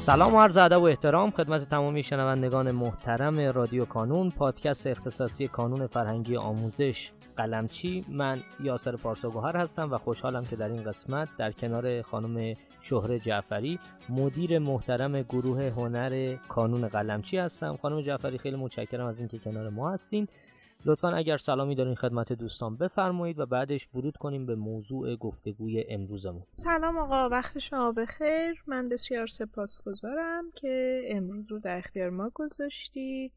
سلام و عرض ادب و احترام خدمت تمامی شنوندگان محترم رادیو کانون پادکست اختصاصی کانون فرهنگی آموزش. قلمچی من یاسر پارساگوهر هستم و خوشحالم که در این قسمت در کنار خانم شهره جعفری مدیر محترم گروه هنر کانون قلمچی هستم. خانم جعفری خیلی متشکرم از اینکه کنار ما هستین. لطفا اگر سلامی دارین خدمت دوستان بفرمایید و بعدش ورود کنیم به موضوع گفتگوی امروزمون. سلام آقا وقت شما بخیر. من بسیار سپاسگزارم که امروز رو در اختیار ما گذاشتید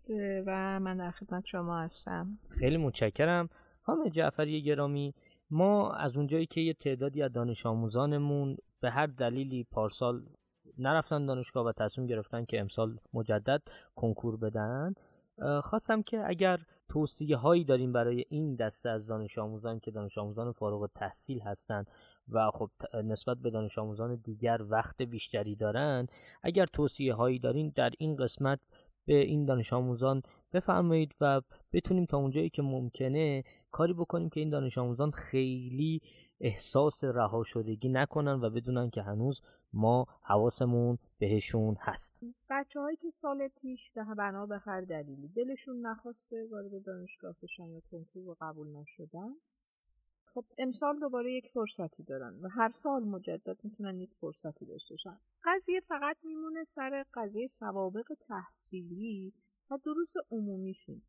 و من در خدمت شما هستم. خیلی متشکرم. خانم جعفری گرامی ما از اونجایی که یه تعدادی از دانش آموزانمون به هر دلیلی پارسال نرفتن دانشگاه و تصمیم گرفتن که امسال مجدد کنکور بدن خواستم که اگر توصیه هایی داریم برای این دسته از دانش آموزان که دانش آموزان فارغ تحصیل هستند و خب نسبت به دانش آموزان دیگر وقت بیشتری دارن اگر توصیه هایی دارین در این قسمت به این دانش آموزان بفرمایید و بتونیم تا اونجایی که ممکنه کاری بکنیم که این دانش آموزان خیلی احساس رها شدگی نکنن و بدونن که هنوز ما حواسمون بهشون هست. بچه هایی که سال پیش به بنا به هر دلیلی دلشون نخواسته وارد دانشگاه بشن یا کنکور و قبول نشدن خب امسال دوباره یک فرصتی دارن و هر سال مجدد می‌تونن یک فرصتی داشته باشن. قضیه فقط میمونه سر قضیه سوابق تحصیلی و دروس عمومیشون.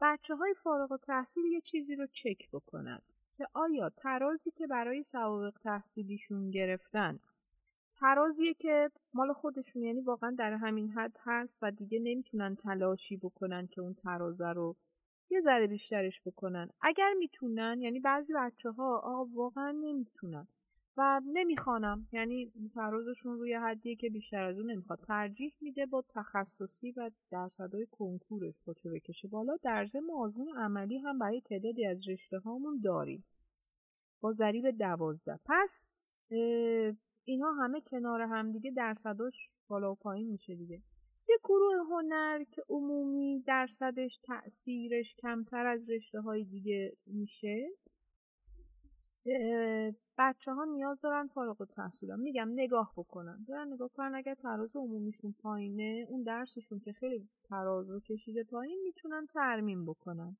بچه های فارغ و تحصیل یه چیزی رو چک بکنن که آیا ترازی که برای سوابق تحصیلیشون گرفتن ترازیه که مال خودشون یعنی واقعا در همین حد هست و دیگه نمی‌تونن تلاشی بکنن که اون ترازه رو یه ذره بیشترش بکنن. اگر می‌تونن یعنی بعضی بچه ها آقا واقعا نمی‌تونن. و نمی‌خوانم. یعنی فرازشون روی حدیه که بیشتر از اون نمی‌خواد. ترجیح میده با تخصصی و درصدهای کنکورش خودشو بکشه بالا. در ضمن آزمون عملی هم برای تعدادی از رشته هامون داریم. با ضریب دوازده. پس اینها همه کنار هم دیگه درصداش بالا و پایین میشه دیگه. یه گروه هنر که عمومی درصدش تأثیرش کمتر از رشته های دیگه میشه. بچه ها نیاز دارن فارغ التحصیل میگم نگاه بکنن. دارن نگاه کنن اگر تراز عمومیشون پایینه اون درسشون که خیلی تراز رو کشیده پایین می‌تونن ترمیم بکنن.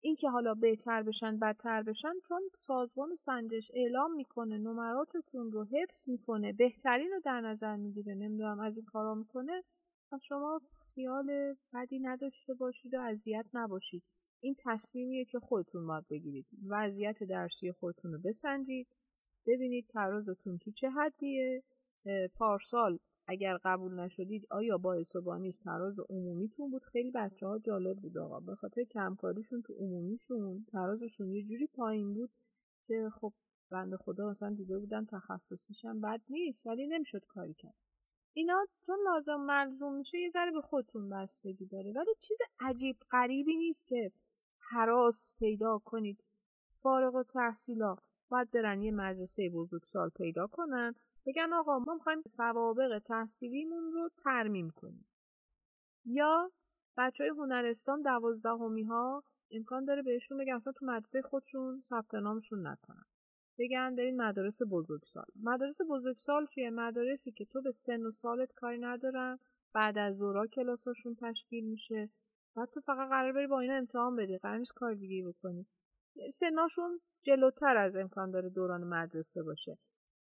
اینکه حالا بهتر بشن بدتر بشن چون سازمان سنجش اعلام می‌کنه نمراتتون رو حفظ می‌کنه بهترین رو در نظر می‌گیره. نمی‌دونم از این کارا می‌کنه. پس شما خیال بدی نداشته باشید و اذیت نباشید. این تصمیمیه که خودتون باید بگیرید. وضعیت درسی خودتون رو بسنجید. ببینید ترازتون تو چه حدیه. پارسال اگر قبول نشدید آیا باعث و تراز عمومیتون بود؟ خیلی بچه ها جالب بود آقا. به خاطر کمکاریشون تو عمومیشون ترازشون یه جوری پایین بود که خب بنده خدا اصلا دیده بودن تخصصیش هم بد نیست ولی نمی‌شد کاری کرد. اینا چون لازم ملزوم میشه یه ذره به خودتون بستگی داره. ولی چیز عجیب غریبی نیست که حراس پیدا کنید. فارغ و تحصیلا باید برن یه مدرسه بزرگسال پیدا کنن. بگن آقا ما می‌خوایم سوابق تحصیلیمون رو ترمیم کنیم. یا بچه های هنرستان دوازدهمی ها امکان داره بهشون بگن اصلا تو مدرسه خودشون ثبت نامشون نکنن. بگن برین مدارس بزرگسال. مدارس بزرگسال چیه مدارسی که تو به سن و سالت کاری ندارن. بعد از زورا کلاساشون تشکیل میشه. بعد تو فقط قرار بری با اینا امتحان بدی. قرار نیست کار دیگه بکنی. سناشون جلوتر از امکان داره دوران مدرسه باشه.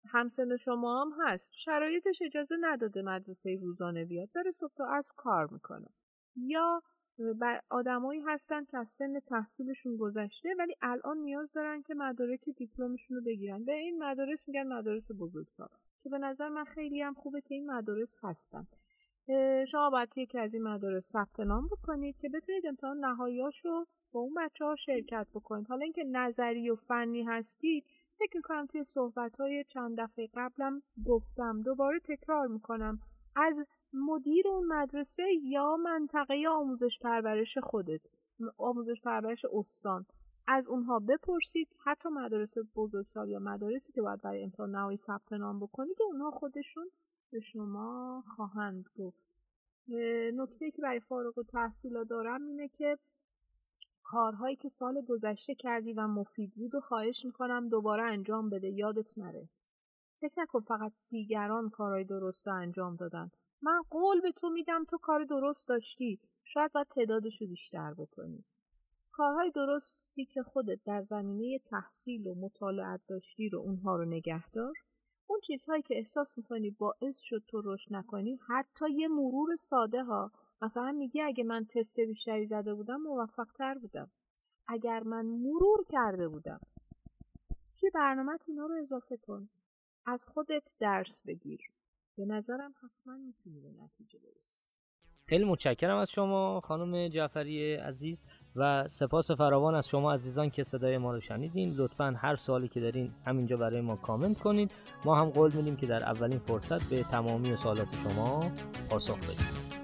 همسن شما هم هست. شرایطش اجازه نداده مدرسه روزانه بیاد. داره صبح تا از کار می‌کنه. یا آدمایی هستن که از سن تحصیلشون گذشته ولی الان نیاز دارن که مدارک دیپلمشون رو بگیرن. به این مدارس میگن مدارس بزرگسال. که به نظر من خیلی هم خوبه که این مدارس هستن. شما باید یکی از این مدارس ثبت نام بکنید که بتونید امتحان نهاییاش رو با اون بچه ها شرکت بکنید. حالا اینکه نظری و فنی هستید فکر می‌کنم توی صحبت های چند دفعه قبلم گفتم. دوباره تکرار می‌کنم. از مدیر اون مدرسه یا منطقه آموزش پرورش خودت آموزش پرورش استان از اونها بپرسید. حتی مدارس بزرگسال یا مدارسی که باید برای امتحان نهایی ثبت نام بکنید و اونها خودشون به شما خواهند گفت. نکته که برای فارغ و تحصیل دارم اینه که کارهایی که سال گذشته کردی و مفید بود و خواهش می‌کنم دوباره انجام بده. یادت نره. فکر نکن فقط دیگران کارهای درست انجام دادن. من قول به تو میدم تو کار درست داشتی. شاید باید تعدادش رو بیشتر بکنی. کارهای درستی که خودت در زمینه تحصیل و مطالعت داشتی رو اونها رو نگه دار. اون چیزهایی که احساس می‌کنی باعث شد تو رشد نکنی حتی یه مرور ساده ها مثلا میگی اگه من تست بیشتری زده بودم موفق تر بودم. اگر من مرور کرده بودم. توی برنامه اینا رو اضافه کن. از خودت درس بگیر. به نظرم حتما می‌تونی به نتیجه برسی. خیلی متشکرم از شما خانم جعفری عزیز و سپاس فراوان از شما عزیزان که صدای ما رو شنیدین. لطفا هر سوالی که دارین همینجا برای ما کامنت کنید. ما هم قول میدیم که در اولین فرصت به تمامی سوالات شما پاسخ بدیم.